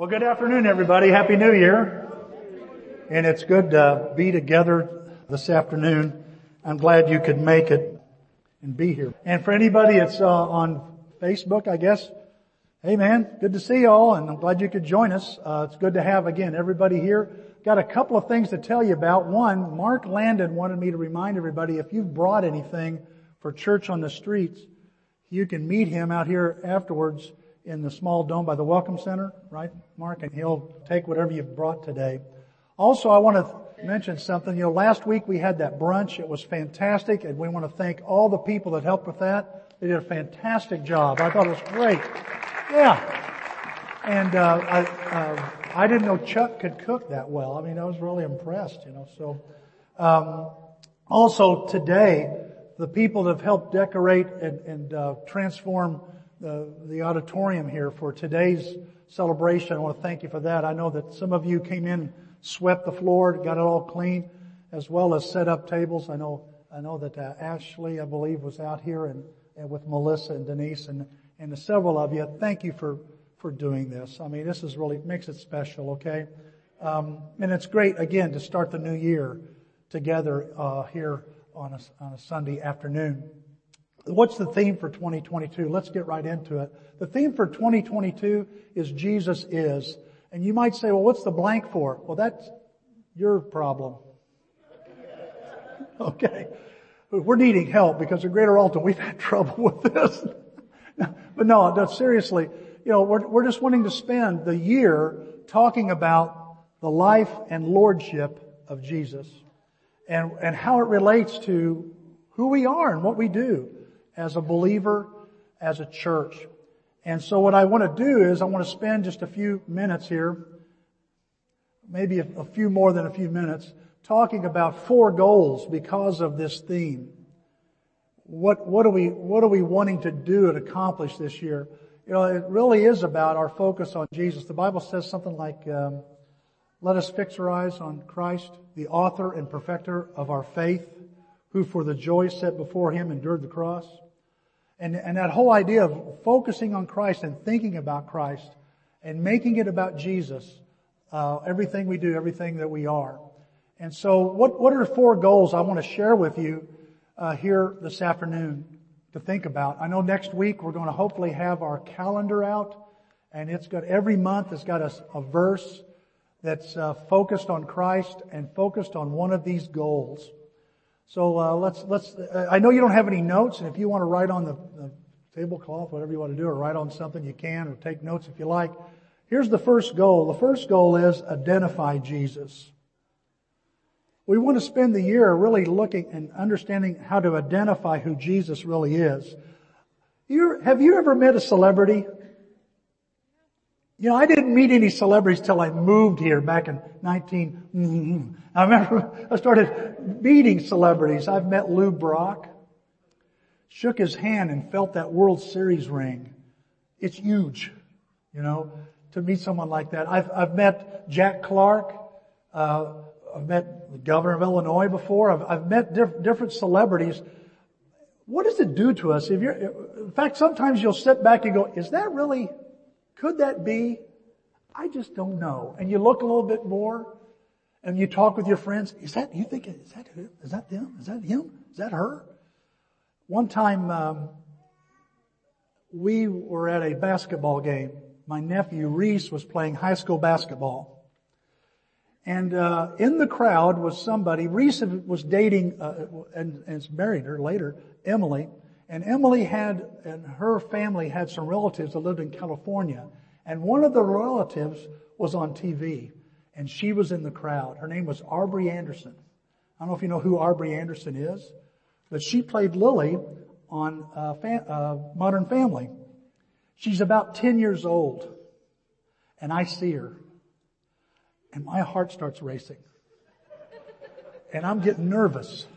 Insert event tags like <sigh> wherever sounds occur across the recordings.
Well, good afternoon, everybody. Happy New Year. And it's good to be together this afternoon. I'm glad you could make it and be here. And for anybody that's uh, on Facebook, I guess, hey man, good to see you all, and I'm glad you could join us. Uh, it's good to have again everybody here. Got a couple of things to tell you about. One, Mark Landon wanted me to remind everybody if you've brought anything for church on the streets, you can meet him out here afterwards in the small dome by the Welcome Center, right, Mark? And he'll take whatever you've brought today. Also, I want to mention something. You know, last week we had that brunch. It was fantastic, and we want to thank all the people that helped with that. They did a fantastic job. I thought it was great. Yeah. And uh, I, uh, I didn't know Chuck could cook that well. I mean, I was really impressed, you know. So, um, also today, the people that have helped decorate and, and uh, transform the, the auditorium here for today's celebration. I want to thank you for that. I know that some of you came in, swept the floor, got it all clean, as well as set up tables. I know, I know that uh, Ashley, I believe, was out here and, and with Melissa and Denise and, and several of you. Thank you for, for doing this. I mean, this is really, makes it special, okay? Um, and it's great, again, to start the new year together, uh, here on a, on a Sunday afternoon. What's the theme for 2022? Let's get right into it. The theme for 2022 is Jesus is. And you might say, well, what's the blank for? Well, that's your problem. <laughs> Okay. We're needing help because at Greater Alton, we've had <laughs> trouble with this. but no, no, seriously, you know, we're, we're just wanting to spend the year talking about the life and lordship of Jesus and, and how it relates to who we are and what we do as a believer, as a church. And so what I want to do is I want to spend just a few minutes here, maybe a, a few more than a few minutes, talking about four goals because of this theme. What, what are we, what are we wanting to do and accomplish this year? You know, it really is about our focus on Jesus. The Bible says something like, um, let us fix our eyes on Christ, the author and perfecter of our faith, who for the joy set before him endured the cross. And, and that whole idea of focusing on Christ and thinking about Christ and making it about Jesus, uh, everything we do, everything that we are. And so what, what are the four goals I want to share with you uh, here this afternoon to think about? I know next week we're going to hopefully have our calendar out and it's got every month it's got a, a verse that's uh, focused on Christ and focused on one of these goals. So uh, let's let's. Uh, I know you don't have any notes, and if you want to write on the, the tablecloth, whatever you want to do, or write on something, you can, or take notes if you like. Here's the first goal. The first goal is identify Jesus. We want to spend the year really looking and understanding how to identify who Jesus really is. You, have you ever met a celebrity? You know, I didn't meet any celebrities till I moved here back in 19, mm-hmm. I remember I started meeting celebrities. I've met Lou Brock, shook his hand and felt that World Series ring. It's huge, you know, to meet someone like that. I've, I've met Jack Clark, uh, I've met the governor of Illinois before. I've, I've met diff- different celebrities. What does it do to us? If you're, in fact, sometimes you'll sit back and go, is that really could that be? I just don't know. And you look a little bit more and you talk with your friends. Is that, you think, is that, is that them? Is that him? Is that her? One time, um, we were at a basketball game. My nephew Reese was playing high school basketball. And uh, in the crowd was somebody. Reese was dating uh, and, and married her later, Emily. And Emily had, and her family had some relatives that lived in California. And one of the relatives was on TV. And she was in the crowd. Her name was Aubrey Anderson. I don't know if you know who Aubrey Anderson is, but she played Lily on uh, uh, Modern Family. She's about 10 years old. And I see her. And my heart starts racing. And I'm getting nervous.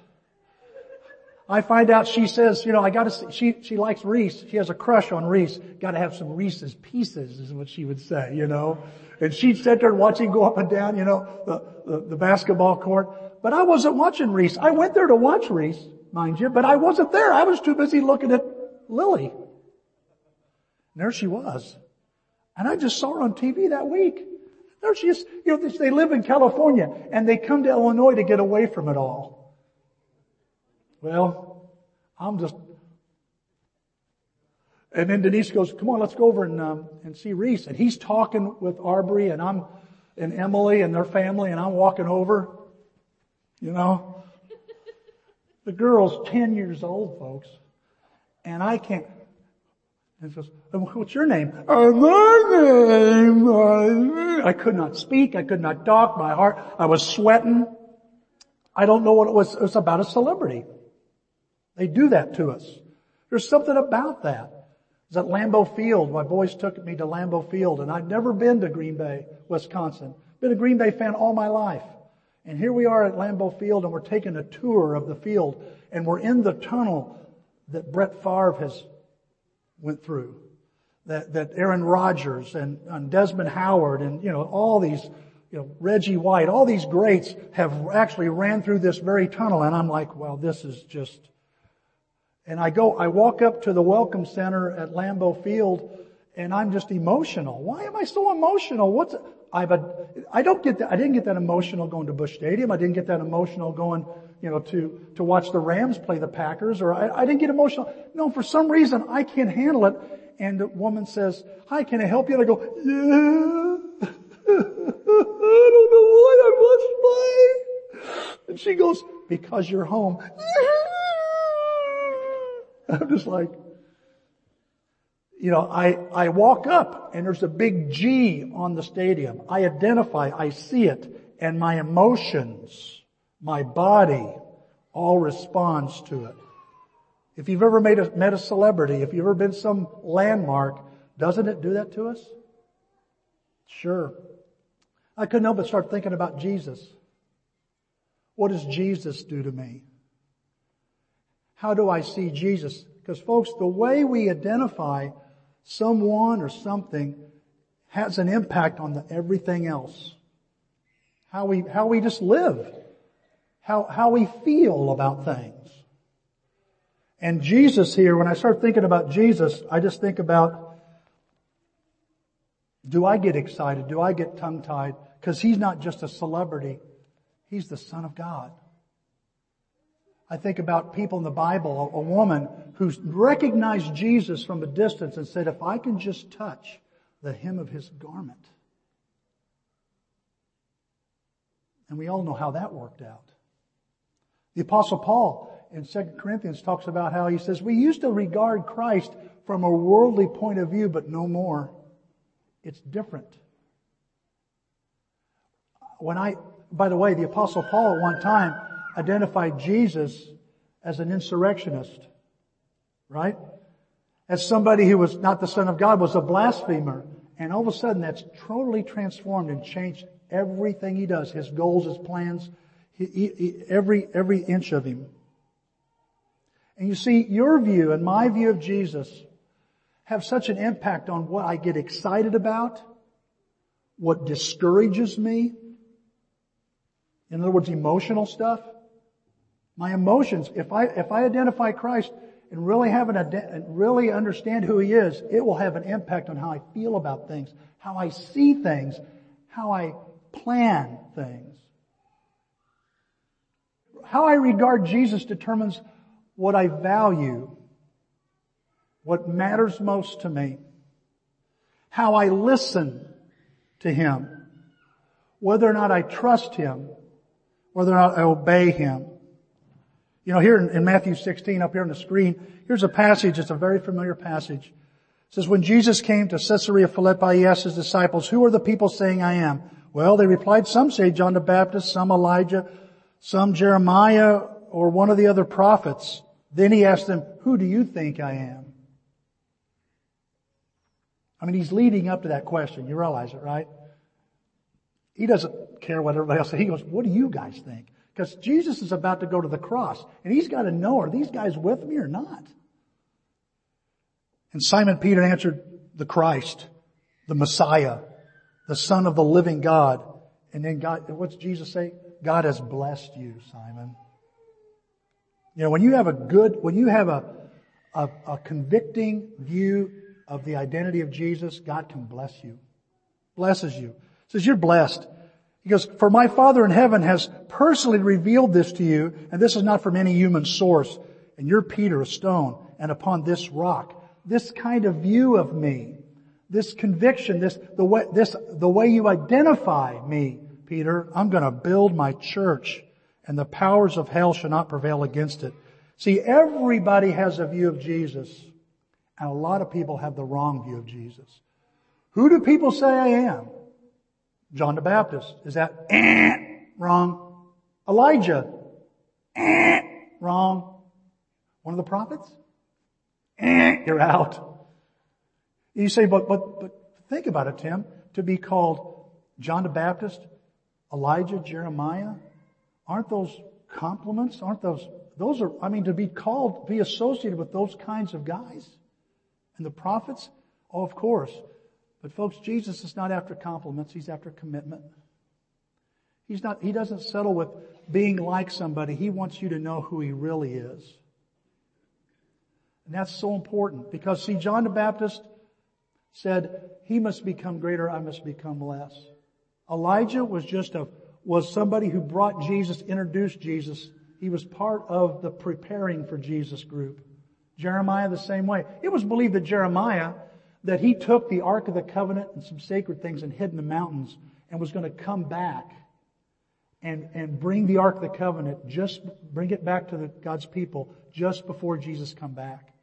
I find out she says, you know, I gotta, she, she likes Reese. She has a crush on Reese. Gotta have some Reese's pieces is what she would say, you know. And she'd sit there watching go up and down, you know, the, the, the basketball court. But I wasn't watching Reese. I went there to watch Reese, mind you, but I wasn't there. I was too busy looking at Lily. And there she was. And I just saw her on TV that week. There she is. You know, they live in California and they come to Illinois to get away from it all. Well, I'm just, and then Denise goes, come on, let's go over and, um, and see Reese. And he's talking with Aubrey and I'm, and Emily and their family and I'm walking over, you know. The girl's 10 years old, folks. And I can't, and goes, what's your name? Uh, my name, uh, I could not speak. I could not talk. My heart, I was sweating. I don't know what it was. It was about a celebrity. They do that to us. There's something about that. It was at Lambeau Field. My boys took me to Lambeau Field and I'd never been to Green Bay, Wisconsin. Been a Green Bay fan all my life. And here we are at Lambeau Field and we're taking a tour of the field and we're in the tunnel that Brett Favre has went through. That, that Aaron Rodgers and, and Desmond Howard and, you know, all these, you know, Reggie White, all these greats have actually ran through this very tunnel and I'm like, well, this is just, and I go, I walk up to the welcome center at Lambeau Field and I'm just emotional. Why am I so emotional? What's, I've, a, I don't get that, I didn't get that emotional going to Busch Stadium. I didn't get that emotional going, you know, to, to watch the Rams play the Packers or I, I didn't get emotional. No, for some reason I can't handle it. And the woman says, hi, can I help you? And I go, yeah. <laughs> I don't know why I must play. And she goes, because you're home. <laughs> <laughs> I'm just like, you know, I, I walk up and there's a big G on the stadium. I identify, I see it, and my emotions, my body, all responds to it. If you've ever made a, met a celebrity, if you've ever been some landmark, doesn't it do that to us? Sure. I couldn't help but start thinking about Jesus. What does Jesus do to me? How do I see Jesus? Because folks, the way we identify someone or something has an impact on the, everything else. How we, how we just live. How, how we feel about things. And Jesus here, when I start thinking about Jesus, I just think about, do I get excited? Do I get tongue tied? Because he's not just a celebrity. He's the son of God. I think about people in the Bible, a, woman who recognized Jesus from a distance and said, if I can just touch the hem of his garment. And we all know how that worked out. The apostle Paul in 2 Corinthians talks about how he says, we used to regard Christ from a worldly point of view, but no more. It's different. When I, by the way, the apostle Paul at one time identified Jesus as an insurrectionist, right? As somebody who was not the son of God, was a blasphemer. And all of a sudden that's totally transformed and changed everything he does, his goals, his plans, he, he, every, every inch of him. And you see, your view and my view of Jesus have such an impact on what I get excited about, what discourages me, in other words, emotional stuff, my emotions, if I, if I identify Christ and really have an, really understand who He is, it will have an impact on how I feel about things, how I see things, how I plan things. How I regard Jesus determines what I value, what matters most to me, how I listen to Him, whether or not I trust Him, whether or not I obey Him. You know, here in, in, Matthew 16 up here on the screen, here's a passage, it's a very familiar passage. It says, when Jesus came to Caesarea Philippi, he asked his disciples, who are the people saying I am? Well, they replied, some say John the Baptist, some Elijah, some Jeremiah, or one of the other prophets. Then he asked them, who do you think I am? I mean, he's leading up to that question. You realize it, right? He doesn't care what everybody else says. He goes, what do you guys think? Because Jesus is about to go to the cross and he's got to know, are these guys with me or not? And Simon Peter answered, the Christ, the Messiah, the Son of the living God. And then God, what's Jesus say? God has blessed you, Simon. You know, when you have a good, when you have a, a, a convicting view of the identity of Jesus, God can bless you. Blesses you. Says you're blessed. He goes, for my Father in heaven has personally revealed this to you, and this is not from any human source. And you're Peter, a stone, and upon this rock. This kind of view of me, this conviction, this, the way, this, the way you identify me, Peter, I'm gonna build my church, and the powers of hell shall not prevail against it. See, everybody has a view of Jesus, and a lot of people have the wrong view of Jesus. Who do people say I am? John the Baptist. Is that eh, wrong? Elijah. Eh, wrong. One of the prophets? Eh, you're out. You say, but, but, but think about it, Tim. To be called John the Baptist, Elijah, Jeremiah, aren't those compliments? Aren't those, those are, I mean, to be called, be associated with those kinds of guys and the prophets? Oh, of course. But folks, Jesus is not after compliments. He's after commitment. He's not, he doesn't settle with being like somebody. He wants you to know who he really is. And that's so important because see, John the Baptist said, he must become greater, I must become less. Elijah was just a, was somebody who brought Jesus, introduced Jesus. He was part of the preparing for Jesus group. Jeremiah the same way. It was believed that Jeremiah that he took the Ark of the Covenant and some sacred things and hid in the mountains and was going to come back and, and bring the Ark of the Covenant, just bring it back to the, God's people just before Jesus come back.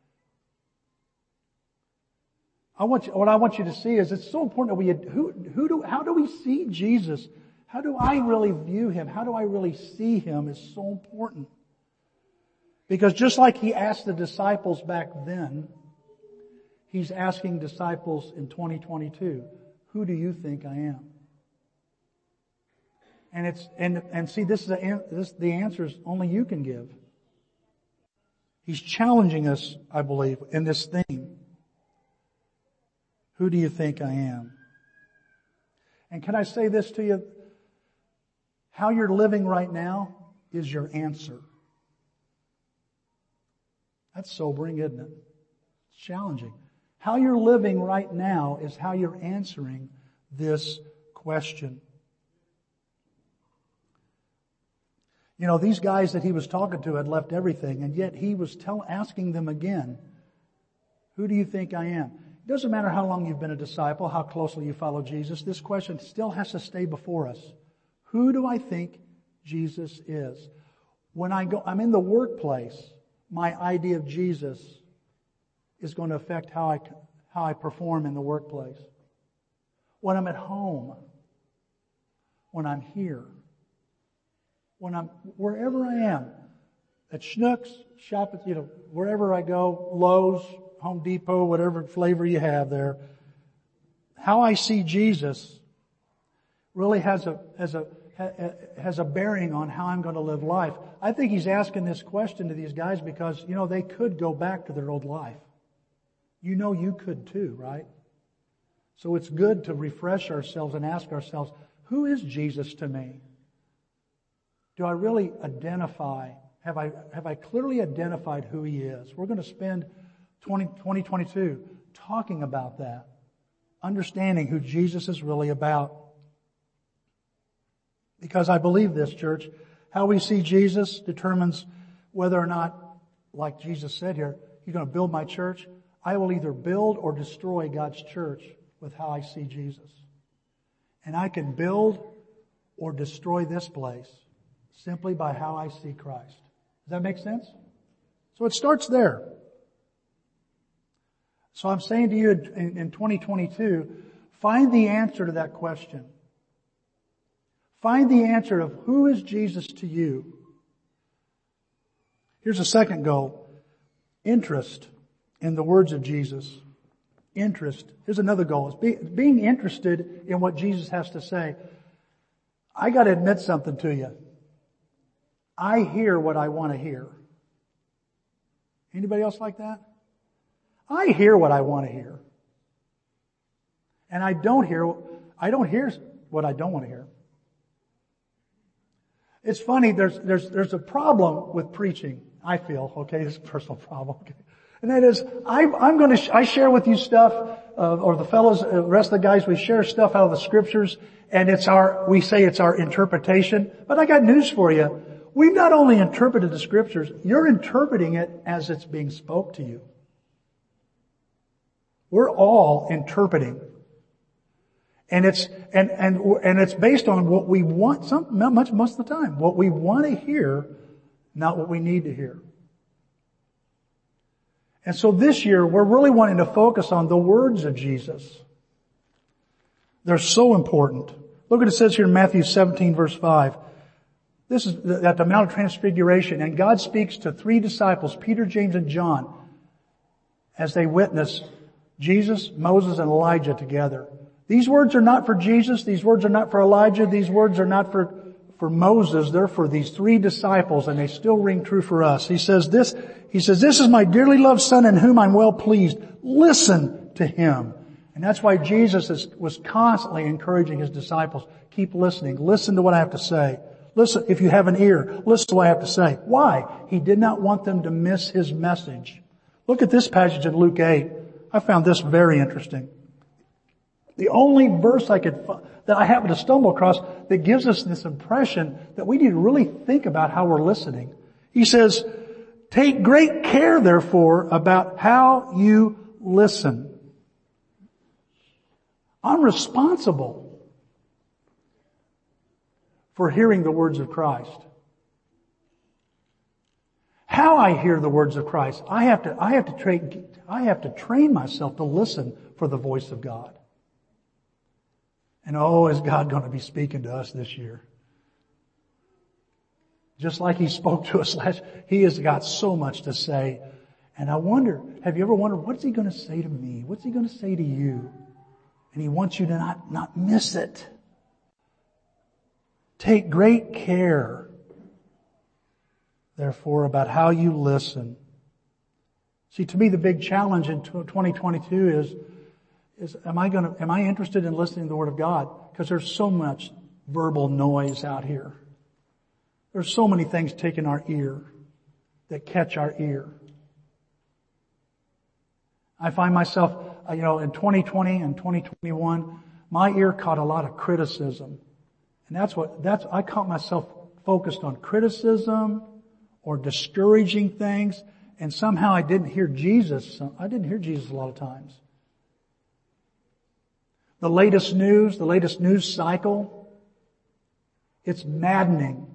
I want you, what I want you to see is it's so important that we, who, who do, how do we see Jesus? How do I really view Him? How do I really see Him is so important. Because just like He asked the disciples back then, He's asking disciples in 2022, who do you think I am? And it's, and, and see, this is a, this, the answers only you can give. He's challenging us, I believe, in this theme. Who do you think I am? And can I say this to you? How you're living right now is your answer. That's sobering, isn't it? It's challenging. How you're living right now is how you're answering this question. You know, these guys that he was talking to had left everything, and yet he was tell, asking them again, who do you think I am? It doesn't matter how long you've been a disciple, how closely you follow Jesus, this question still has to stay before us. Who do I think Jesus is? When I go, I'm in the workplace, my idea of Jesus is going to affect how I, how I perform in the workplace. When I'm at home, when I'm here, when I'm wherever I am, at Schnucks, shop at, you know, wherever I go, Lowe's, Home Depot, whatever flavor you have there, how I see Jesus really has a, has a, has a bearing on how I'm going to live life. I think he's asking this question to these guys because, you know, they could go back to their old life. You know you could too, right? So it's good to refresh ourselves and ask ourselves, who is Jesus to me? Do I really identify, have I, have I clearly identified who he is? We're going to spend 20, 2022 talking about that, understanding who Jesus is really about. Because I believe this, church, how we see Jesus determines whether or not, like Jesus said here, you're going to build my church. I will either build or destroy God's church with how I see Jesus. And I can build or destroy this place simply by how I see Christ. Does that make sense? So it starts there. So I'm saying to you in, in 2022, find the answer to that question. Find the answer of who is Jesus to you. Here's a second goal. Interest in the words of Jesus. Interest. Here's another goal. Is be, being interested in what Jesus has to say. I gotta admit something to you. I hear what I want to hear. Anybody else like that? I hear what I want to hear. And I don't hear, I don't hear what I don't want to hear. It's funny, there's, there's, there's a problem with preaching, I feel, okay, is a personal <laughs> problem, okay. And that is, I, I'm going to, I share with you stuff, uh, or the fellows, uh, rest of the guys, we share stuff out of the scriptures, and it's our, we say it's our interpretation. But I got news for you. We've not only interpreted the scriptures, you're interpreting it as it's being spoke to you. We're all interpreting. And it's, and, and, and it's based on what we want, some, much, most of the time, what we want to hear, not what we need to hear. And so this year, we're really wanting to focus on the words of Jesus. They're so important. Look what it says here in Matthew 17 verse 5. This is at the Mount of Transfiguration, and God speaks to three disciples, Peter, James, and John, as they witness Jesus, Moses, and Elijah together. These words are not for Jesus, these words are not for Elijah, these words are not for, for Moses, they're for these three disciples, and they still ring true for us. He says this, he says, this is my dearly loved son in whom I'm well pleased. Listen to him. And that's why Jesus is, was constantly encouraging his disciples, keep listening, listen to what I have to say. Listen, if you have an ear, listen to what I have to say. Why? He did not want them to miss his message. Look at this passage in Luke 8. I found this very interesting. The only verse I could, that I happened to stumble across that gives us this impression that we need to really think about how we're listening. He says, take great care therefore about how you listen. I'm responsible for hearing the words of Christ. How I hear the words of Christ, I have to, I have to train, I have to train myself to listen for the voice of God. And oh, is God going to be speaking to us this year? Just like He spoke to us last, He has got so much to say. And I wonder, have you ever wondered, what's He going to say to me? What's He going to say to you? And He wants you to not, not miss it. Take great care, therefore, about how you listen. See, to me, the big challenge in 2022 is, is am I going to, am I interested in listening to the Word of God? Because there's so much verbal noise out here. There's so many things taking our ear that catch our ear. I find myself, uh, you know, in 2020 and 2021, my ear caught a lot of criticism and that's what, that's, I caught myself focused on criticism or discouraging things and somehow I didn't hear Jesus. I didn't hear Jesus a lot of times. The latest news, the latest news cycle, it's maddening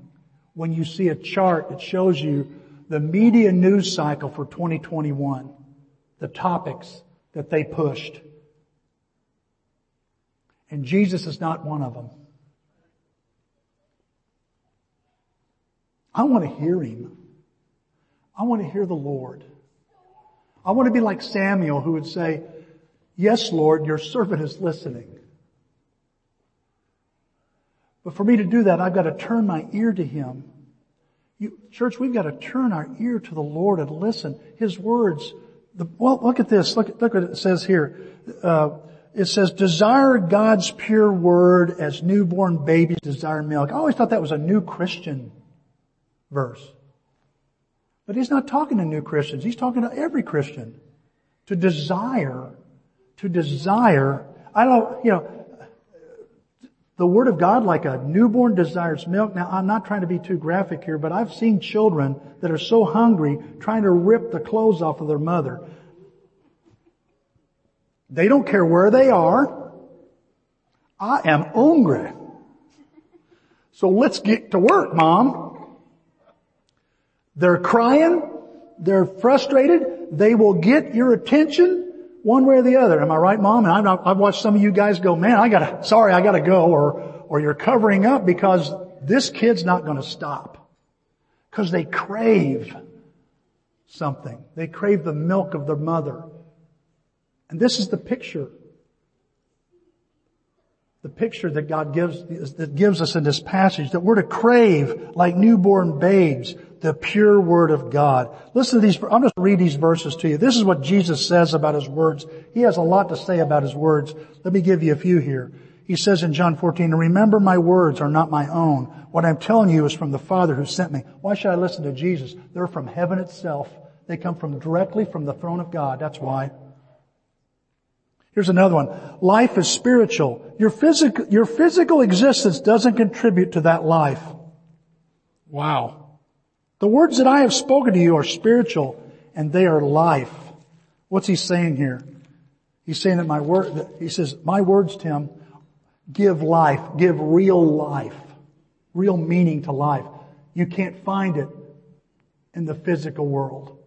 when you see a chart that shows you the media news cycle for 2021, the topics that they pushed. And Jesus is not one of them. I want to hear Him. I want to hear the Lord. I want to be like Samuel who would say, yes, Lord, your servant is listening. But for me to do that, I've got to turn my ear to Him. You, church, we've got to turn our ear to the Lord and listen. His words, the, well, look at this. Look, look what it says here. Uh, it says, desire God's pure word as newborn babies desire milk. I always thought that was a new Christian verse. But he's not talking to new Christians. He's talking to every Christian. To desire, to desire, I don't, you know, the Word of God like a newborn desires milk. Now I'm not trying to be too graphic here, but I've seen children that are so hungry trying to rip the clothes off of their mother. They don't care where they are. I am hungry. So let's get to work, mom. They're crying. They're frustrated. They will get your attention one way or the other. Am I right, mom? And I've, I've watched some of you guys go, man, I gotta, sorry, I gotta go. Or, or you're covering up because this kid's not gonna stop. Cause they crave something. They crave the milk of their mother. And this is the picture the picture that God gives, that gives us in this passage, that we're to crave like newborn babes, the pure word of God. Listen to these, I'm just read these verses to you. This is what Jesus says about his words. He has a lot to say about his words. Let me give you a few here. He says in John 14, remember my words are not my own. What I'm telling you is from the Father who sent me. Why should I listen to Jesus? They're from heaven itself. They come from directly from the throne of God. That's why. Here's another one. Life is spiritual. Your physical, your physical existence doesn't contribute to that life. Wow. The words that I have spoken to you are spiritual and they are life. What's he saying here? He's saying that my word, he says, my words, Tim, give life, give real life, real meaning to life. You can't find it in the physical world.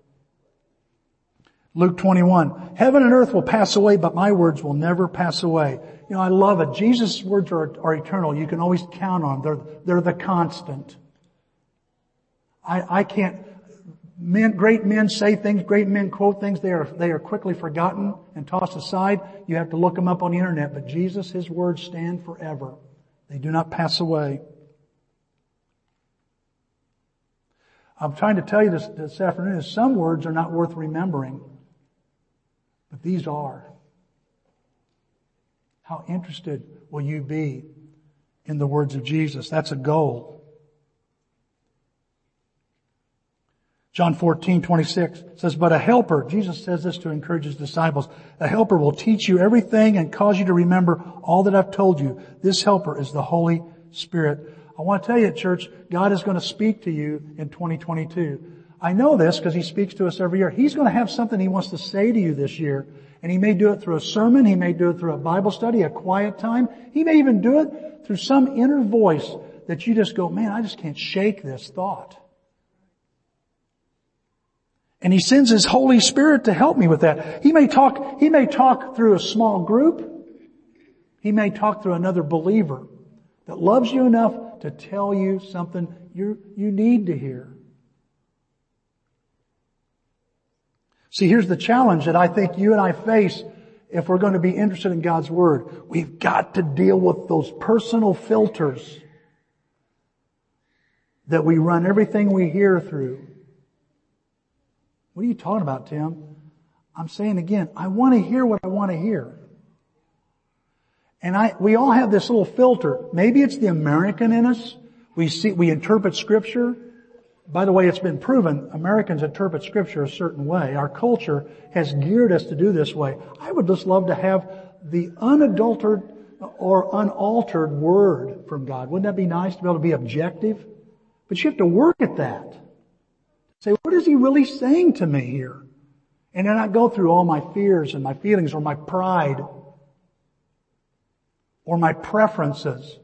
Luke 21, heaven and earth will pass away, but my words will never pass away. You know, I love it. Jesus' words are, are eternal. You can always count on them. They're, they're the constant. I, I can't, men, great men say things, great men quote things, they are, they are quickly forgotten and tossed aside. You have to look them up on the internet, but Jesus, His words stand forever. They do not pass away. I'm trying to tell you this, this afternoon is some words are not worth remembering, but these are. How interested will you be in the words of Jesus? That's a goal. John 14, 26 says, but a helper, Jesus says this to encourage his disciples, a helper will teach you everything and cause you to remember all that I've told you. This helper is the Holy Spirit. I want to tell you, church, God is going to speak to you in 2022. I know this because He speaks to us every year. He's going to have something He wants to say to you this year. And He may do it through a sermon. He may do it through a Bible study, a quiet time. He may even do it through some inner voice that you just go, man, I just can't shake this thought. And he sends his Holy Spirit to help me with that. He may talk, he may talk through a small group. He may talk through another believer that loves you enough to tell you something you, you need to hear. See, here's the challenge that I think you and I face if we're going to be interested in God's Word. We've got to deal with those personal filters that we run everything we hear through. What are you talking about, Tim? I'm saying again, I want to hear what I want to hear. And I, we all have this little filter. Maybe it's the American in us. We see, we interpret scripture. By the way, it's been proven Americans interpret scripture a certain way. Our culture has geared us to do this way. I would just love to have the unadulterated or unaltered word from God. Wouldn't that be nice to be able to be objective? But you have to work at that. Is he really saying to me here? And then I go through all my fears and my feelings or my pride or my preferences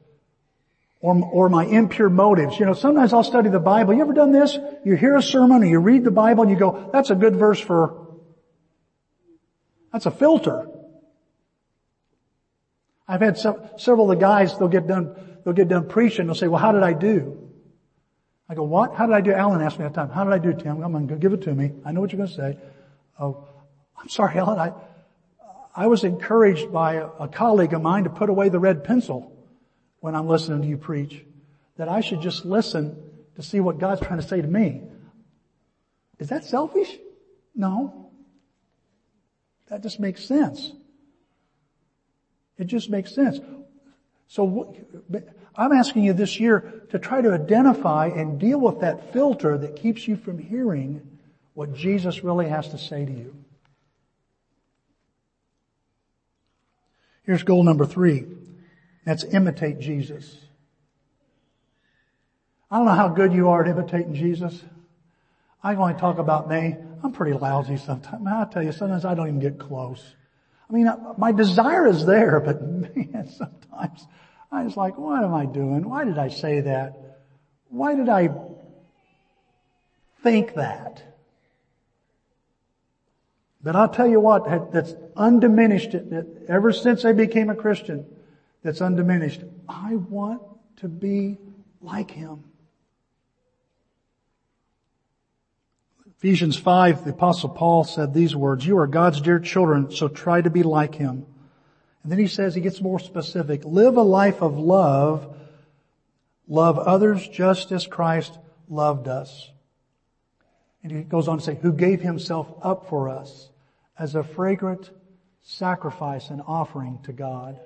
or, or my impure motives. You know, sometimes I'll study the Bible. You ever done this? You hear a sermon or you read the Bible and you go, that's a good verse for, that's a filter. I've had some, several of the guys, they'll get done, they'll get done preaching, they'll say, well, how did I do? I go, what? How did I do? Alan asked me that time. How did I do, Tim? Come on, give it to me. I know what you're going to say. Oh, I'm sorry, <laughs> Alan. I, I was encouraged by a, colleague of mine to put away the red pencil when I'm listening to you preach. That I should just listen to see what God's trying to say to me. Is that selfish? No. That just makes sense. It just makes sense. So I'm asking you this year to try to identify and deal with that filter that keeps you from hearing what Jesus really has to say to you. Here's goal number three. That's imitate Jesus. I don't know how good you are at imitating Jesus. I only talk about me. I'm pretty lousy sometimes. I'll tell you, sometimes I don't even get close. I mean, my desire is there, but <laughs> man, sometimes I was like, what am I doing? Why did I say that? Why did I think that? But I'll tell you what, that's undiminished, that ever since I became a Christian, that's undiminished. I want to be like Him. Ephesians 5, the apostle Paul said these words, you are God's dear children, so try to be like Him. And then he says, he gets more specific. Live a life of love. Love others just as Christ loved us. And he goes on to say, who gave himself up for us as a fragrant sacrifice and offering to God.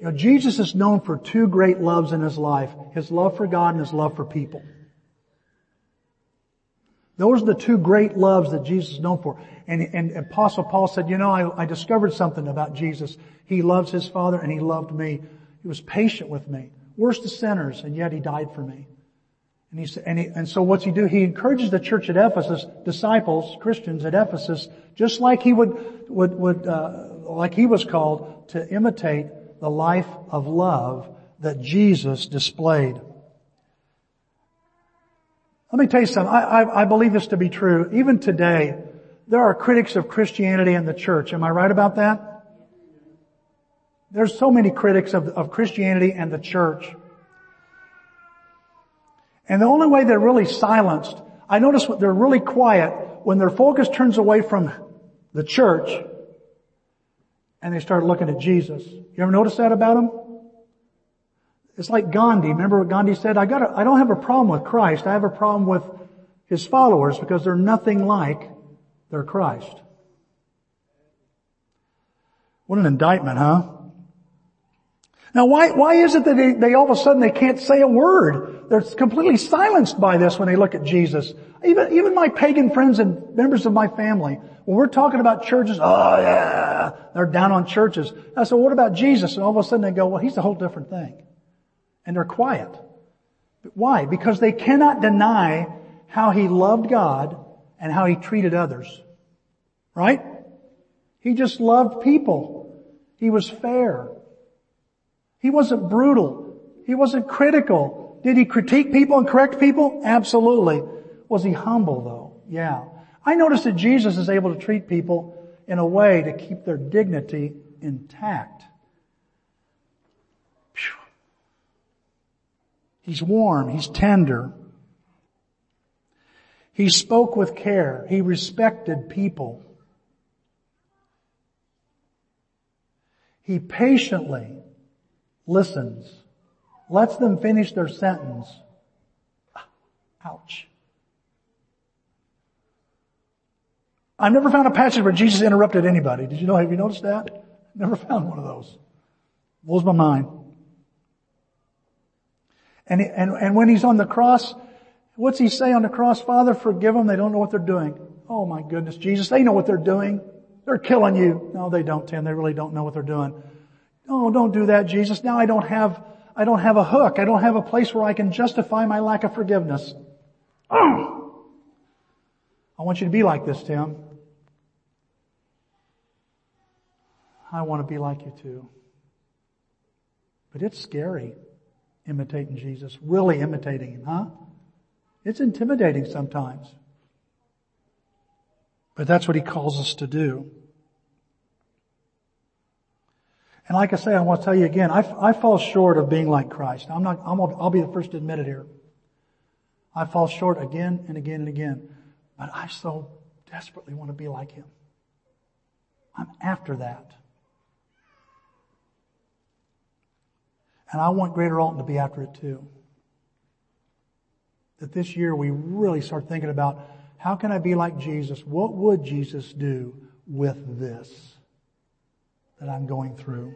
You know, Jesus is known for two great loves in his life. His love for God and his love for people. Those are the two great loves that Jesus is known for. And, and Apostle Paul said, you know, I, I discovered something about Jesus. He loves his Father and he loved me. He was patient with me. Worst of sinners, and yet he died for me. And, he, said, and, he, and so what's he do? He encourages the church at Ephesus, disciples, Christians at Ephesus, just like he would, would, would uh, like he was called to imitate the life of love that Jesus displayed. Let me tell you something. I, I, I, believe this to be true. Even today, there are critics of Christianity and the church. Am I right about that? There's so many critics of, of Christianity and the church. And the only way they're really silenced, I notice they're really quiet when their focus turns away from the church and they start looking at Jesus. You ever notice that about them? It's like Gandhi. Remember what Gandhi said? I got I don't have a problem with Christ. I have a problem with his followers because they're nothing like their Christ. What an indictment, huh? Now why, why is it that they, they all of a sudden they can't say a word? They're completely silenced by this when they look at Jesus. Even, even my pagan friends and members of my family, when we're talking about churches, oh yeah, they're down on churches. I said, what about Jesus? And all of a sudden they go, well, he's a whole different thing and they're quiet. Why? Because they cannot deny how he loved God and how he treated others. Right? He just loved people. He was fair. He wasn't brutal. He wasn't critical. Did he critique people and correct people? Absolutely. Was he humble though? Yeah. I noticed that Jesus is able to treat people in a way to keep their dignity intact. He's warm. He's tender. He spoke with care. He respected people. He patiently listens, lets them finish their sentence. Ouch. I've never found a passage where Jesus interrupted anybody. Did you know, have you noticed that? Never found one of those. Blows my mind. And, and, and when he's on the cross, what's he say on the cross? Father, forgive them. They don't know what they're doing. Oh my goodness, Jesus, they know what they're doing. They're killing you. No, they don't, Tim. They really don't know what they're doing. Oh, don't do that, Jesus. Now I don't have, I don't have a hook. I don't have a place where I can justify my lack of forgiveness. Oh. I want you to be like this, Tim. I want to be like you too. But it's scary imitating Jesus, really imitating Him, huh? It's intimidating sometimes. But that's what He calls us to do. And like I say, I want to tell you again, I, I fall short of being like Christ. I'm not, I'm, I'll be the first to admit it here. I fall short again and again and again. But I so desperately want to be like Him. I'm after that. And I want Greater Alton to be after it too. That this year we really start thinking about how can I be like Jesus? What would Jesus do with this that I'm going through?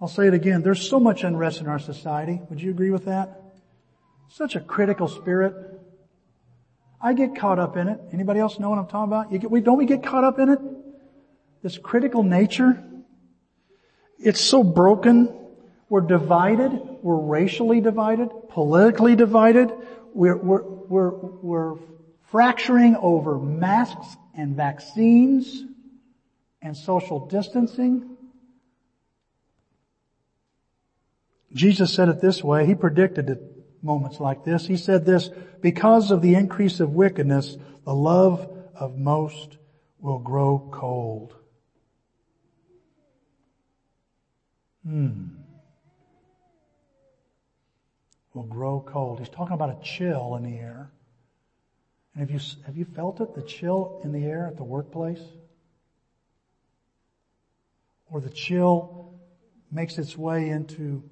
I'll say it again. There's so much unrest in our society. Would you agree with that? Such a critical spirit. I get caught up in it. Anybody else know what I'm talking about? Get, we, don't we get caught up in it? This critical nature. It's so broken. We're divided. We're racially divided, politically divided. We're, we're, we're, we're fracturing over masks and vaccines and social distancing. Jesus said it this way. He predicted it moments like this. He said this, because of the increase of wickedness, the love of most will grow cold. Hmm. Will grow cold. He's talking about a chill in the air. And have you, have you felt it? The chill in the air at the workplace? Or the chill makes its way into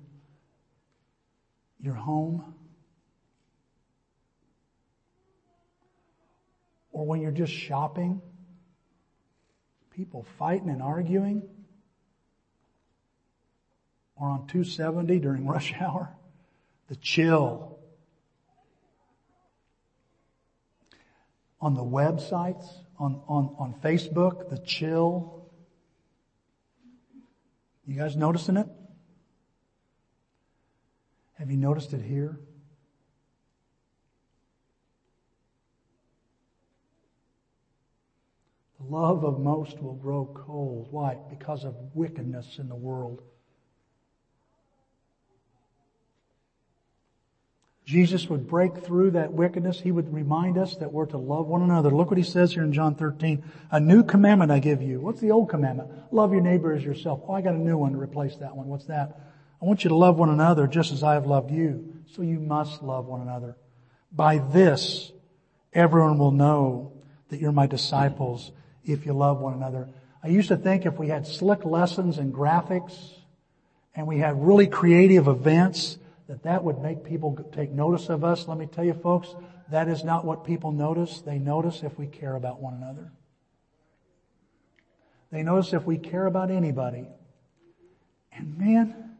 your home? Or when you're just shopping? People fighting and arguing? Or on 270 during rush <laughs> hour, the chill on the websites, on, on, on Facebook, the chill. You guys noticing it? Have you noticed it here? The love of most will grow cold. Why? Because of wickedness in the world. Jesus would break through that wickedness. He would remind us that we're to love one another. Look what he says here in John 13. A new commandment I give you. What's the old commandment? Love your neighbor as yourself. Oh, I got a new one to replace that one. What's that? I want you to love one another just as I have loved you. So you must love one another. By this, everyone will know that you're my disciples if you love one another. I used to think if we had slick lessons and graphics and we had really creative events, that that would make people take notice of us. Let me tell you folks, that is not what people notice. They notice if we care about one another. They notice if we care about anybody. And man,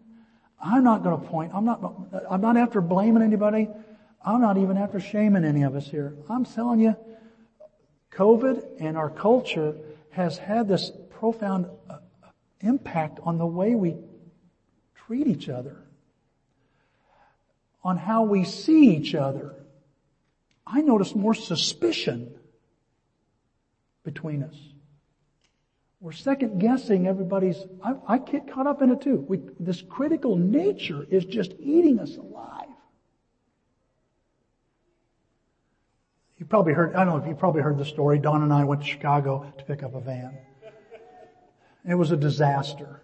I'm not going to point, I'm not, I'm not after blaming anybody. I'm not even after shaming any of us here. I'm telling you, COVID and our culture has had this profound uh, impact on the way we treat each other on how we see each other. I notice more suspicion between us. We're second guessing everybody's, I, I get caught up in it too. We, this critical nature is just eating us alive. You probably heard, I don't know if you probably heard the story. Don and I went to Chicago to pick up a van. It was a disaster.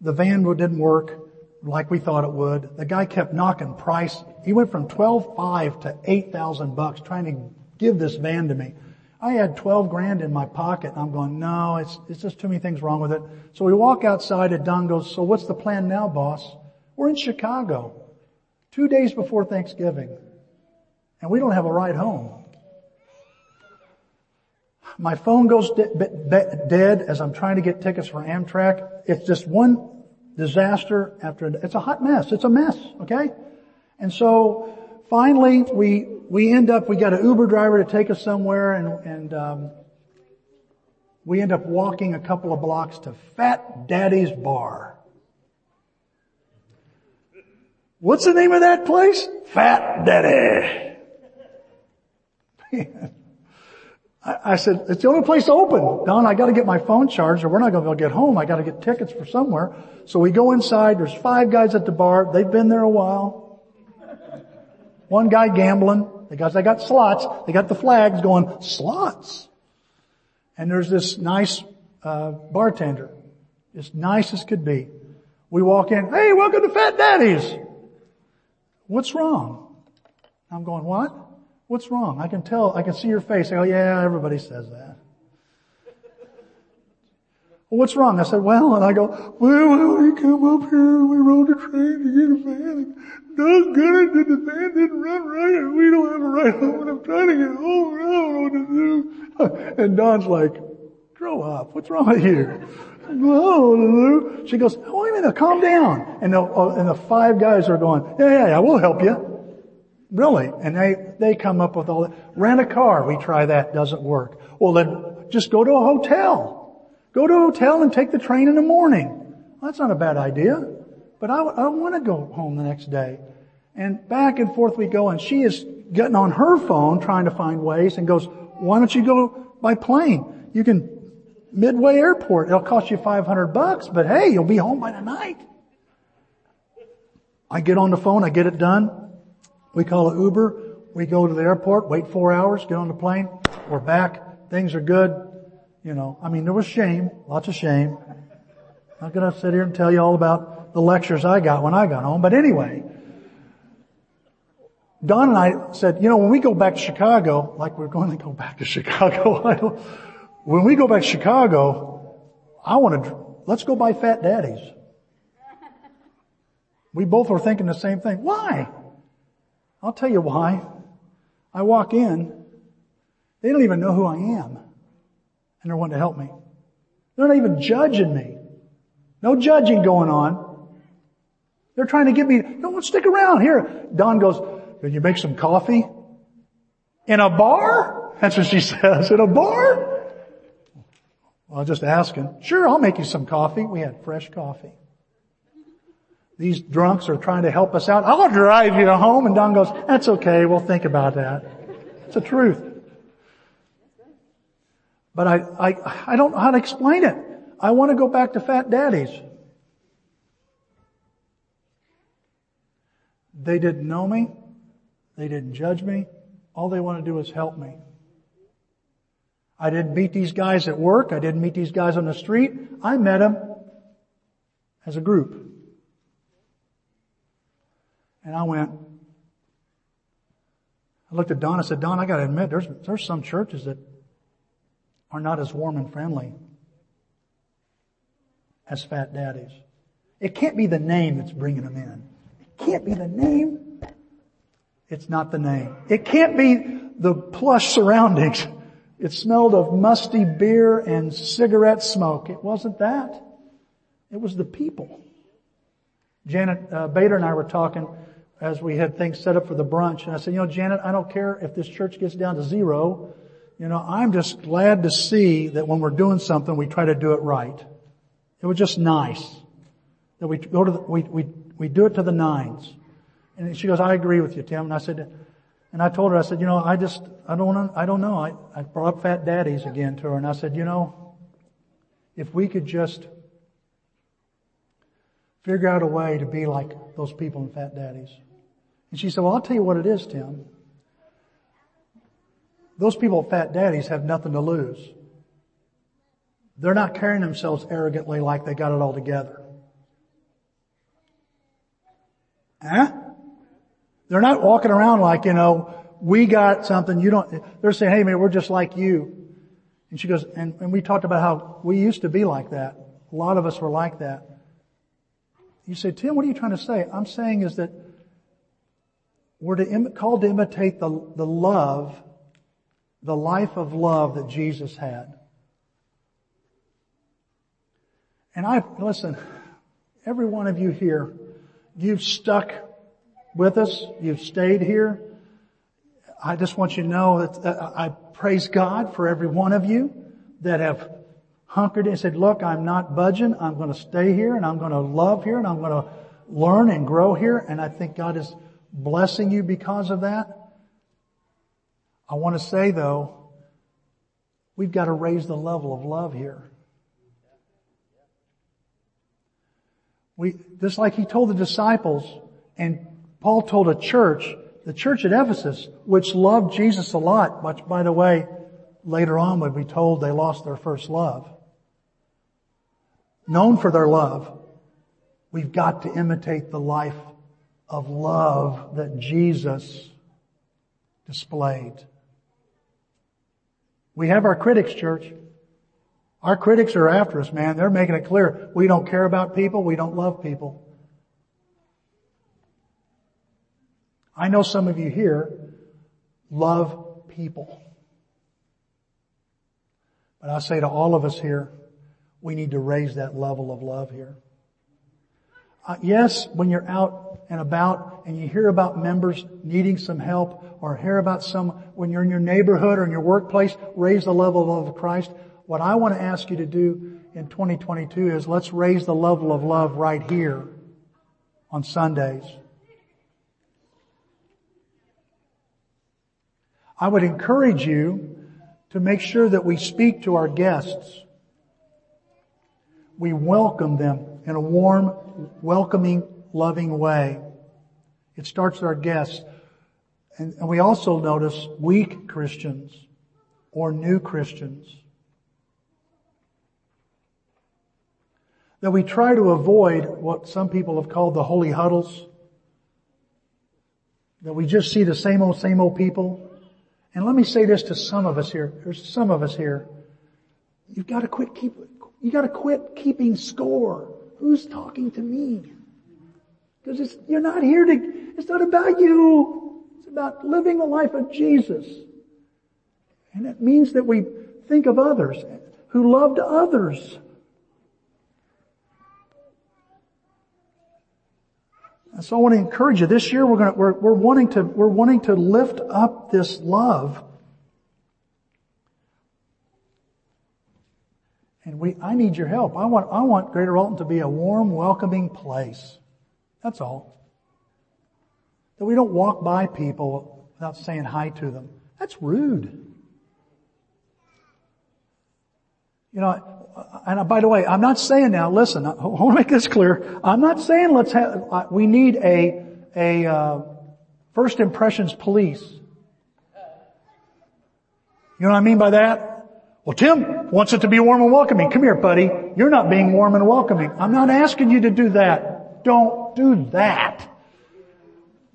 The van didn't work like we thought it would. The guy kept knocking price. He went from twelve five to eight thousand bucks trying to give this van to me. I had twelve grand in my pocket and I'm going, no, it's it's just too many things wrong with it. So we walk outside and Don goes, so what's the plan now, boss? We're in Chicago. Two days before Thanksgiving. And we don't have a ride home. My phone goes de- de- dead as I'm trying to get tickets for Amtrak. It's just one disaster after, it's a hot mess. It's a mess, okay? And so finally we, we end up, we got an Uber driver to take us somewhere and, and, um, we end up walking a couple of blocks to Fat Daddy's Bar. What's the name of that place? Fat Daddy. <laughs> I said, it's the only place open. Don, I gotta get my phone charged or we're not gonna be able to get home. I gotta get tickets for somewhere. So we go inside. There's five guys at the bar. They've been there a while. One guy gambling. The guys, they got slots. They got the flags going, slots. And there's this nice, uh, bartender. As nice as could be. We walk in, hey, welcome to Fat Daddy's. What's wrong? I'm going, what? What's wrong? I can tell, I can see your face. I go, yeah, everybody says that. Well, what's wrong? I said, well, and I go, well, we come up here and we rode the train to get a van and doggone it, that the van didn't run right and we don't have a ride home and I'm trying to get home and I don't know what to do. And Don's like, grow up. What's wrong with you? Oh, she goes, oh, wait a minute, calm down. And the, and the five guys are going, yeah, yeah, yeah, we'll help you. Really? And they, they come up with all that. Rent a car. We try that. Doesn't work. Well then, just go to a hotel. Go to a hotel and take the train in the morning. Well, that's not a bad idea. But I, I want to go home the next day. And back and forth we go and she is getting on her phone trying to find ways and goes, why don't you go by plane? You can, Midway Airport, it'll cost you 500 bucks, but hey, you'll be home by tonight. I get on the phone, I get it done. We call it Uber. We go to the airport, wait four hours, get on the plane. We're back. Things are good. You know, I mean, there was shame, lots of shame. I'm not to sit here and tell you all about the lectures I got when I got home, but anyway. Don and I said, you know, when we go back to Chicago, like we're going to go back to <laughs> Chicago, when we go back to Chicago, I want to, let's go buy Fat Daddies. We both were thinking the same thing. Why? I'll tell you why. I walk in, they don't even know who I am. And they're wanting to help me. They're not even judging me. No judging going on. They're trying to get me, no, stick around here. Don goes, can you make some coffee? In a bar? That's what she <laughs> says. In a bar? Well, just asking. Sure, I'll make you some coffee. We had fresh coffee. These drunks are trying to help us out. I'll drive you home. And Don goes, that's okay. We'll think about that. It's the truth. But I, I, I don't know how to explain it. I want to go back to fat daddies. They didn't know me. They didn't judge me. All they want to do is help me. I didn't meet these guys at work. I didn't meet these guys on the street. I met them as a group. And I went, I looked at Don, I said, Don, I gotta admit, there's, there's some churches that are not as warm and friendly as fat daddies. It can't be the name that's bringing them in. It can't be the name. It's not the name. It can't be the plush surroundings. It smelled of musty beer and cigarette smoke. It wasn't that. It was the people. Janet uh, Bader and I were talking as we had things set up for the brunch. And I said, you know, Janet, I don't care if this church gets down to zero. You know, I'm just glad to see that when we're doing something, we try to do it right. It was just nice that we go to the, we, we, we do it to the nines. And she goes, I agree with you, Tim. And I said, and I told her, I said, you know, I just, I don't, I don't know. I, I brought up fat daddies again to her and I said, you know, if we could just figure out a way to be like those people in fat daddies. And she said, well, I'll tell you what it is, Tim. Those people at Fat Daddies have nothing to lose. They're not carrying themselves arrogantly like they got it all together. Huh? They're not walking around like, you know, we got something, you don't, they're saying, hey man, we're just like you. And she goes, and, and we talked about how we used to be like that. A lot of us were like that. You say, Tim, what are you trying to say? I'm saying is that we're to Im- called to imitate the, the love, the life of love that Jesus had. And I, listen, every one of you here, you've stuck with us, you've stayed here. I just want you to know that uh, I praise God for every one of you that have hunkered and said, look, I'm not budging. I'm going to stay here and I'm going to love here and I'm going to learn and grow here. And I think God is blessing you because of that. I want to say though, we've got to raise the level of love here. We, just like he told the disciples and Paul told a church, the church at Ephesus, which loved Jesus a lot, which by the way, later on would be told they lost their first love. Known for their love, we've got to imitate the life of love that Jesus displayed. We have our critics, church. Our critics are after us, man. They're making it clear. We don't care about people. We don't love people. I know some of you here love people. But I say to all of us here, we need to raise that level of love here. Uh, yes, when you're out and about and you hear about members needing some help or hear about some, when you're in your neighborhood or in your workplace, raise the level of love of Christ. What I want to ask you to do in 2022 is let's raise the level of love right here on Sundays. I would encourage you to make sure that we speak to our guests. We welcome them in a warm, welcoming, loving way. It starts with our guests. And, and we also notice weak Christians or new Christians. That we try to avoid what some people have called the holy huddles. That we just see the same old, same old people. And let me say this to some of us here. There's some of us here. You've got to quit keep, you got to quit keeping score. Who's talking to me? Because you're not here to, it's not about you. It's about living the life of Jesus. And it means that we think of others who loved others. And so I want to encourage you. This year we're going to, we're, we're wanting to, we're wanting to lift up this love And we, I need your help. I want, I want Greater Alton to be a warm, welcoming place. That's all. That we don't walk by people without saying hi to them. That's rude. You know, and by the way, I'm not saying now, listen, I want to make this clear. I'm not saying let's have, we need a, a, uh, first impressions police. You know what I mean by that? Well, Tim wants it to be warm and welcoming. Come here, buddy. You're not being warm and welcoming. I'm not asking you to do that. Don't do that.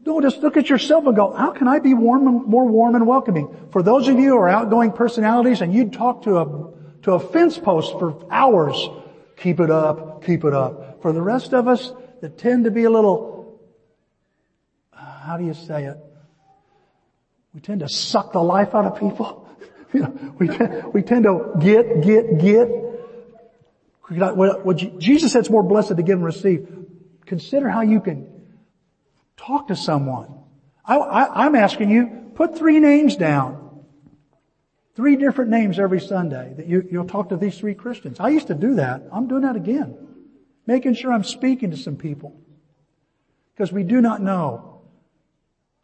Don't just look at yourself and go, how can I be warm and, more warm and welcoming? For those of you who are outgoing personalities and you'd talk to a, to a fence post for hours, keep it up, keep it up. For the rest of us that tend to be a little, uh, how do you say it? We tend to suck the life out of people. You know, we, we tend to get, get, get. What Jesus said it's more blessed to give and receive. Consider how you can talk to someone. I, I, I'm asking you, put three names down. Three different names every Sunday that you, you'll talk to these three Christians. I used to do that. I'm doing that again. Making sure I'm speaking to some people. Because we do not know.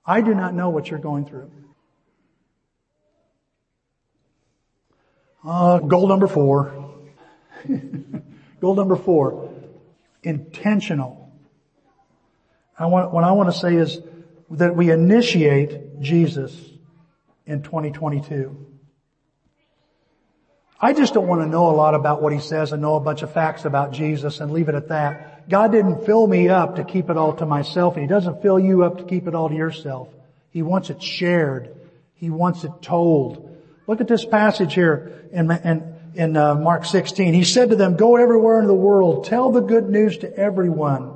I do not know what you're going through. Uh, goal number four. <laughs> goal number four. Intentional. I want, what I want to say is that we initiate Jesus in 2022. I just don't want to know a lot about what he says and know a bunch of facts about Jesus and leave it at that. God didn't fill me up to keep it all to myself and he doesn't fill you up to keep it all to yourself. He wants it shared. He wants it told. Look at this passage here in, in, in uh, Mark 16. He said to them, go everywhere in the world, tell the good news to everyone.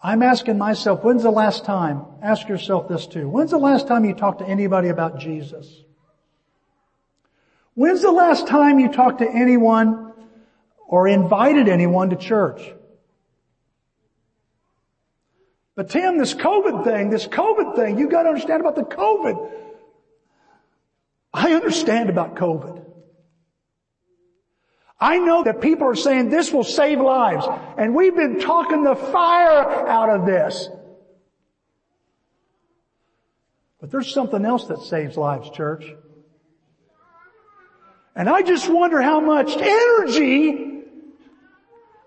I'm asking myself, when's the last time? Ask yourself this too. When's the last time you talked to anybody about Jesus? When's the last time you talked to anyone or invited anyone to church? But Tim, this COVID thing, this COVID thing, you gotta understand about the COVID. I understand about COVID. I know that people are saying this will save lives, and we've been talking the fire out of this. But there's something else that saves lives, church. And I just wonder how much energy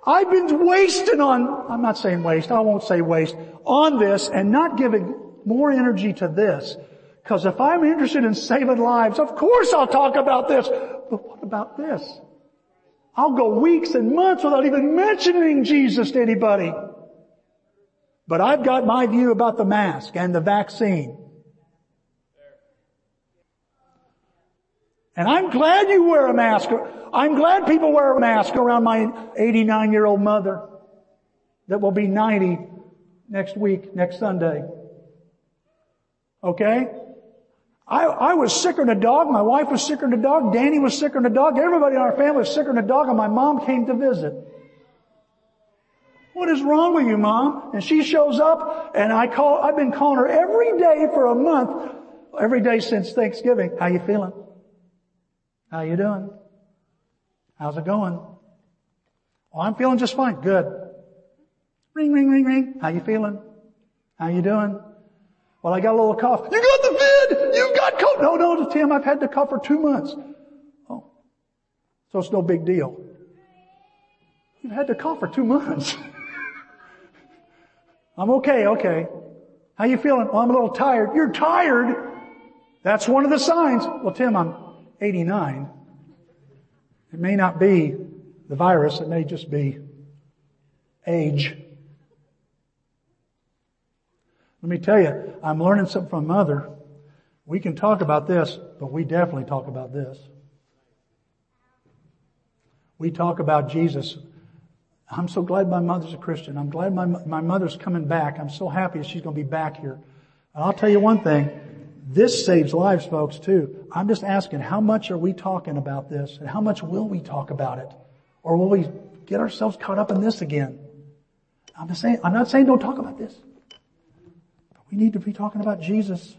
I've been wasting on, I'm not saying waste, I won't say waste, on this and not giving more energy to this. Because if I'm interested in saving lives, of course I'll talk about this. But what about this? I'll go weeks and months without even mentioning Jesus to anybody. But I've got my view about the mask and the vaccine. And I'm glad you wear a mask. I'm glad people wear a mask around my 89 year old mother that will be 90 next week, next Sunday. Okay? I, I was sicker than a dog. My wife was sicker than a dog. Danny was sicker than a dog. Everybody in our family was sicker than a dog and my mom came to visit. What is wrong with you, mom? And she shows up and I call, I've been calling her every day for a month, every day since Thanksgiving. How you feeling? How you doing? How's it going? Oh, I'm feeling just fine. Good. Ring, ring, ring, ring. How you feeling? How you doing? Well, I got a little cough. You got the vid! You got cough! No, no, Tim, I've had the cough for two months. Oh. So it's no big deal. You've had the cough for two months. <laughs> I'm okay, okay. How you feeling? Well, I'm a little tired. You're tired? That's one of the signs. Well, Tim, I'm 89. It may not be the virus, it may just be age. Let me tell you, I'm learning something from mother. We can talk about this, but we definitely talk about this. We talk about Jesus. I'm so glad my mother's a Christian. I'm glad my, my mother's coming back. I'm so happy she's going to be back here. And I'll tell you one thing. This saves lives, folks, too. I'm just asking, how much are we talking about this? And how much will we talk about it? Or will we get ourselves caught up in this again? I'm just saying, I'm not saying don't talk about this. But we need to be talking about Jesus.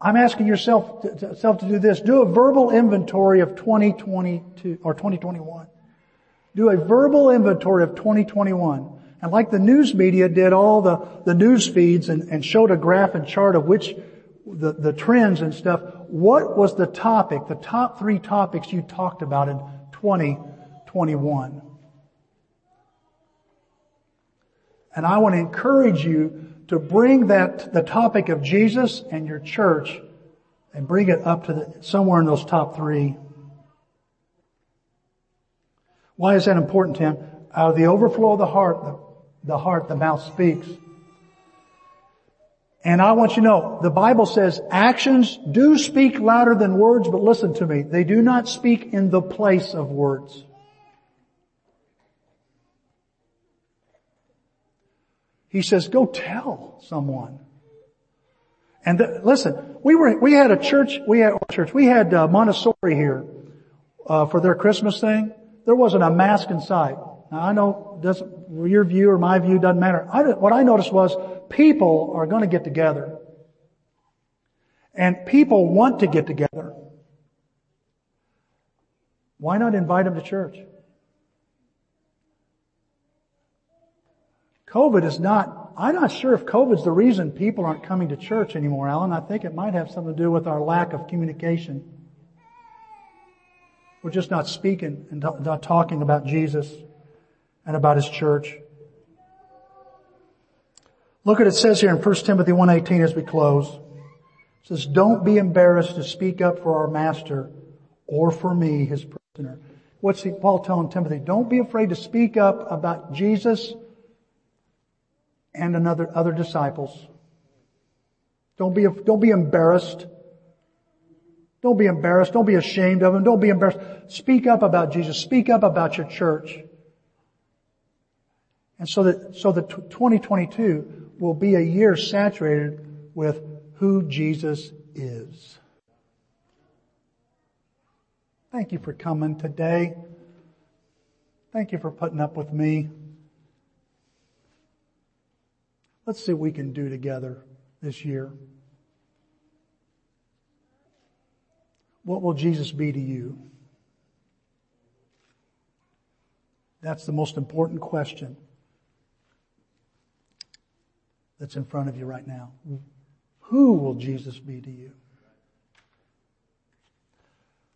I'm asking yourself to, to, self to do this. Do a verbal inventory of 2022 or 2021. Do a verbal inventory of 2021. And like the news media did all the, the news feeds and, and showed a graph and chart of which the, the trends and stuff, what was the topic, the top three topics you talked about in 2021? And I want to encourage you to bring that, the topic of Jesus and your church and bring it up to the, somewhere in those top three. Why is that important, Tim? Out of the overflow of the heart, the, the heart, the mouth speaks. And I want you to know, the Bible says actions do speak louder than words, but listen to me, they do not speak in the place of words. He says, go tell someone. And the, listen, we were, we had a church, we had church, we had uh, Montessori here, uh, for their Christmas thing. There wasn't a mask in sight. Now I know, doesn't, your view or my view doesn't matter. I, what I noticed was people are going to get together. And people want to get together. Why not invite them to church? COVID is not, I'm not sure if COVID's the reason people aren't coming to church anymore, Alan. I think it might have something to do with our lack of communication. We're just not speaking and not talking about Jesus and about His church. Look what it says here in 1 Timothy 1.18 as we close. It says, don't be embarrassed to speak up for our master or for me, his prisoner. What's Paul telling Timothy? Don't be afraid to speak up about Jesus and another, other disciples. Don't be, don't be embarrassed. Don't be embarrassed. Don't be ashamed of them. Don't be embarrassed. Speak up about Jesus. Speak up about your church. And so that, so that 2022 will be a year saturated with who Jesus is. Thank you for coming today. Thank you for putting up with me. Let's see what we can do together this year. What will Jesus be to you? That's the most important question that's in front of you right now. Who will Jesus be to you?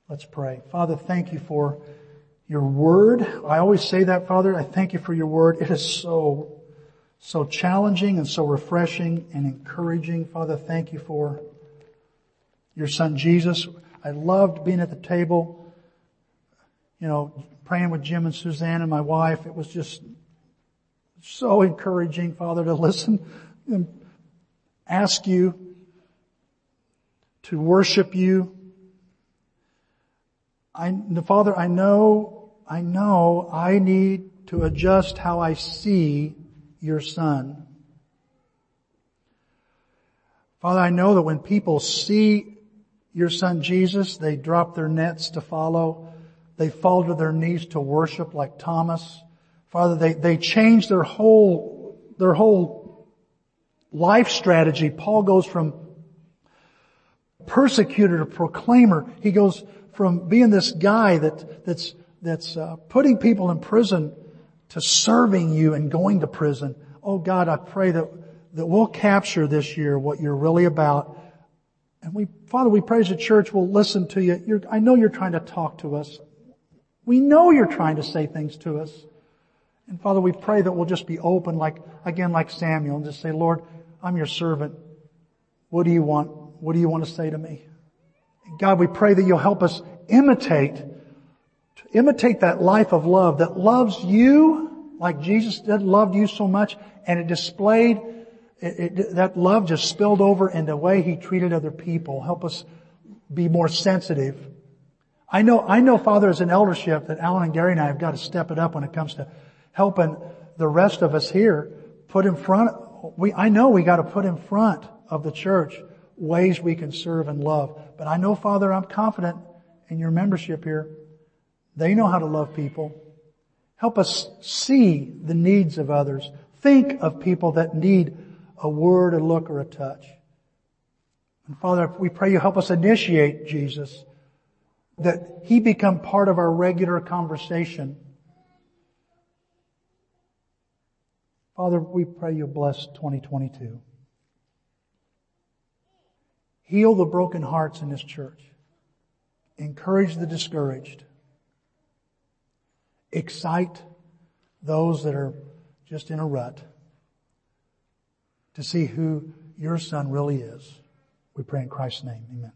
Let's pray. Father, thank you for your word. I always say that, Father. I thank you for your word. It is so, so challenging and so refreshing and encouraging. Father, thank you for your son Jesus. I loved being at the table, you know, praying with Jim and Suzanne and my wife. It was just so encouraging, Father, to listen and ask you to worship you. I, Father, I know, I know I need to adjust how I see your son. Father, I know that when people see your son Jesus, they drop their nets to follow. They fall to their knees to worship like Thomas. Father, they, they change their whole, their whole life strategy, Paul goes from persecutor to proclaimer. He goes from being this guy that, that's, that's uh, putting people in prison to serving you and going to prison. Oh God, I pray that, that we'll capture this year what you're really about. And we, Father, we pray as a church will listen to you. You're, I know you're trying to talk to us. We know you're trying to say things to us. And Father, we pray that we'll just be open like, again, like Samuel and just say, Lord, I'm your servant. What do you want? What do you want to say to me? God, we pray that you'll help us imitate, imitate that life of love that loves you like Jesus did, loved you so much, and it displayed, it, it, that love just spilled over in the way he treated other people. Help us be more sensitive. I know, I know, Father, as an eldership, that Alan and Gary and I have got to step it up when it comes to helping the rest of us here put in front we, I know we got to put in front of the church ways we can serve and love. But I know, Father, I'm confident in your membership here. They know how to love people. Help us see the needs of others. Think of people that need a word, a look, or a touch. And Father, we pray you help us initiate Jesus, that he become part of our regular conversation. Father, we pray you bless 2022. Heal the broken hearts in this church. Encourage the discouraged. Excite those that are just in a rut to see who your son really is. We pray in Christ's name. Amen.